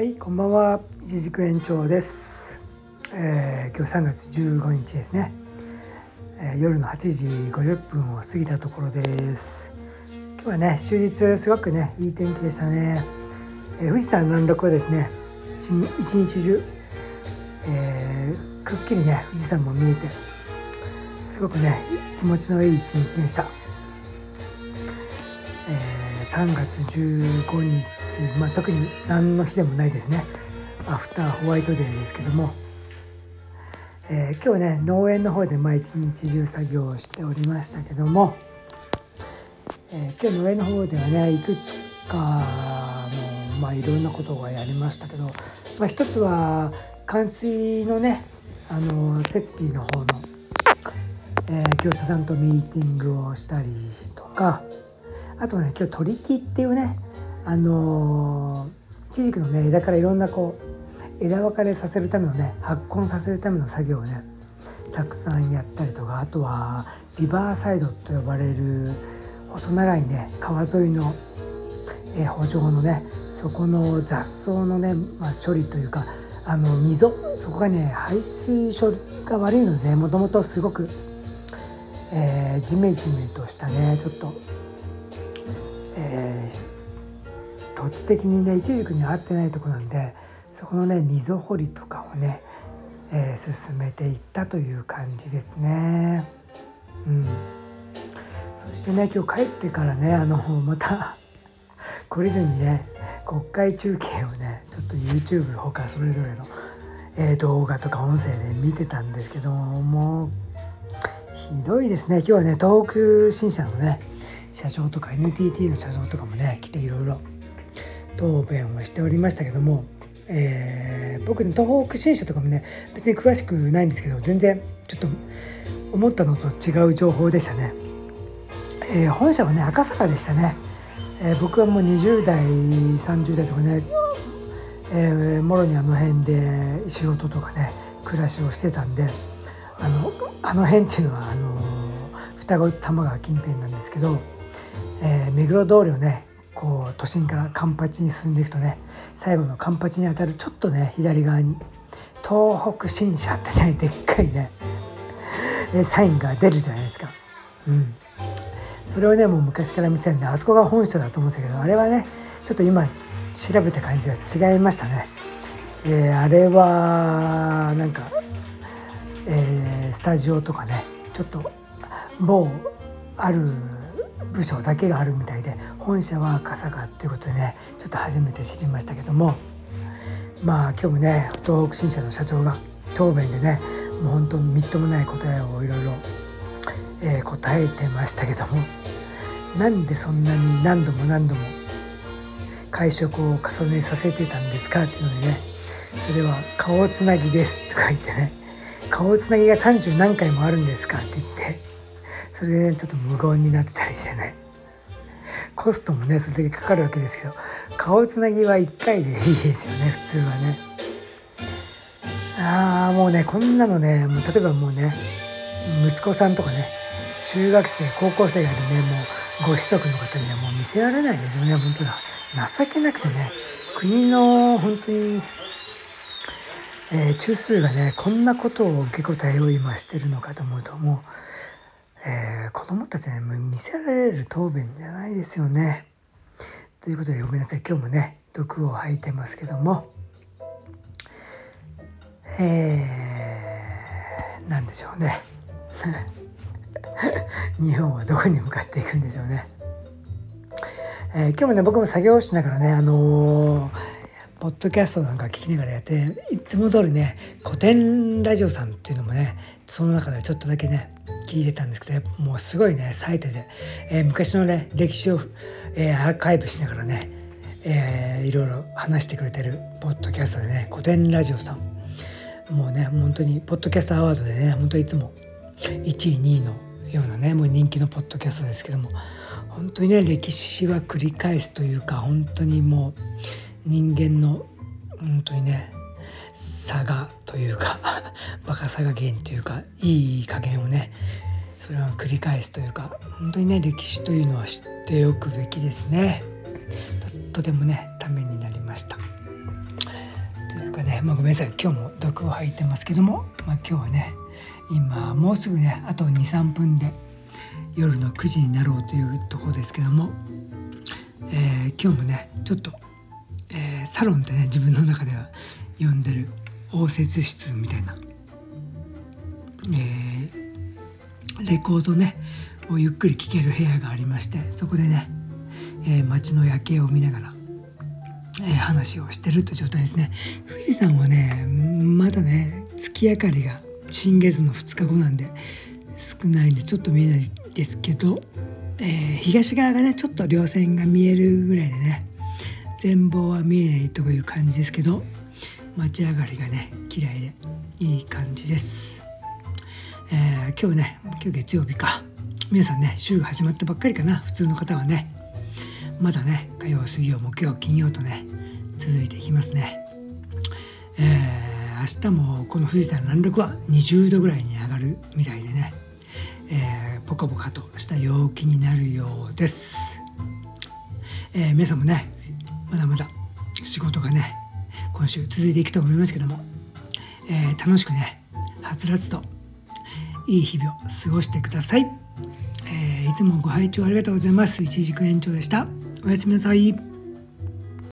はいこんばんは。一軸延長です、えー、今日3月15日ですね、えー夜の8時50分を過ぎたところです。今日はね終日すごくねいい天気でしたね、えー富士山南麓はですね一一日中、えーくっきりね富士山も見えてすごくね気持ちのいい一日でした、えー3月15日、まあ、特に何の日でもないですね。アフターホワイトデーですけども、えー今日ね農園の方でまあ一日中作業をしておりましたけども、えー今日農園の方ではねいくつかのまあいろんなことがやりましたけど、まあ、一つは冠水のねあの設備の方の、えー業者さんとミーティングをしたりとか。あとはね今日取り木っていうねあのー、イチジクのね枝からいろんなこう枝分かれさせるためのね発根させるための作業をねたくさんやったりとかあとはリバーサイドと呼ばれる細長いね川沿いの、えー補助のねそこの雑草のね、まあ、処理というかあの溝そこがね排水処理が悪いのでもともとすごく、えー、ジメジメとしたねちょっと、えー土地的にねイチジクに合ってないとこなんでそこのね溝掘りとかをね、えー進めていったという感じですね。うん、そしてね今日帰ってからねあのまた懲りずにね国会中継をねちょっと YouTube ほかそれぞれの、えー動画とか音声で見てたんですけどもうひどいですね今日はね東北新社のね社長とか NTT の社長とかもね来ていろいろ答弁をしておりましたけども、えー僕ね東北新社とかもね別に詳しくないんですけど全然ちょっと思ったのと違う情報でしたね。えー本社はね赤坂でしたね、えー僕はもう20代30代とかね、えーもろにあの辺で仕事とかね暮らしをしてたんであのあの辺っていうのはあの双子玉川近辺なんですけど、えー目黒通りをねこう都心からカンパチに進んでいくとね最後のカンパチに当たるちょっとね左側に東北新社ってねでっかいね サインが出るじゃないですか。うんそれをねもう昔から見てたんであそこが本社だと思ってたけどあれはねちょっと今調べた感じが違いましたね。えーあれはなんか、えースタジオとかねちょっと某ある部署だけがあるみたいで本社は赤坂っていうことでねちょっと初めて知りましたけどもまあ今日もね東北新社の社長が答弁でねもう本当みっともない答えをいろいろえ答えてましたけどもなんでそんなに何度も何度も会食を重ねさせてたんですかっていうのでねそれは顔つなぎですとか言ってね顔つなぎが30何回もあるんですかって言ってそれでねちょっと無言になってたりしてね。コストもねそれだけかかるわけですけど顔つなぎは1回でいいですよね普通はね。ああもうねこんなのねもう例えばもうね息子さんとかね中学生高校生がいるねもうご子息の方にはもう見せられないですよね本当だ。情けなくてね国の本当に、えー中枢がねこんなことを受け答えを今してるのかと思うともう、えー子供たちに見せられる答弁じゃないですよね。ということでごめんなさい今日もね毒を吐いてますけどもえー、なんでしょうね 日本はどこに向かっていくんでしょうね。えー今日もね僕も作業しながらねあのーポッドキャストなんか聞きながらやっていつも通りね古典ラジオさんっていうのもねその中でちょっとだけね聞いてたんですけどもうすごいねサイトで、えー昔のね歴史を、えーアーカイブしながらね、えーいろいろ話してくれてるポッドキャストでね古典ラジオさん。もうね本当にポッドキャストアワードでね本当いつも1位2位のようなねもう人気のポッドキャストですけども本当にね歴史は繰り返すというか本当にもう人間の本当にね差がというか バカさが原因というかいい加減をねそれは繰り返すというか本当にね歴史というのは知っておくべきですね。ととてもねためになりました。というかね、まあ、ごめんなさい。今日も毒を吐いてますけども、まあ、今日はね今もうすぐねあと23分で夜の9時になろうというところですけども、えー、今日もねちょっと、えー、サロンってね自分の中では呼んでる応接室みたいな、えー、レコードねをゆっくり聴ける部屋がありましてそこでね、え街の夜景を見ながら、え話をしてるという状態ですね。富士山はねまだね月明かりが新月の2日後なんで少ないんでちょっと見えないですけど、えー、東側がねちょっと稜線が見えるぐらいでね全貌は見えないという感じですけど街上がりがね綺麗でいい感じです、えー、今日ね今日月曜日か。皆さんね週が始まったばっかりかな。普通の方はね。まだね火曜水曜木曜金曜とね続いていきますね。えー明日もこの富士山南麓は20度ぐらいに上がるみたいでね、えー、ポカポカとした陽気になるようです、えー、皆さんもねまだまだ仕事がね今週続いていくと思いますけども、えー、楽しくねはつらつといい日々を過ごしてください、えいつもご拝聴ありがとうございます。一軸延長でした。おやすみなさい。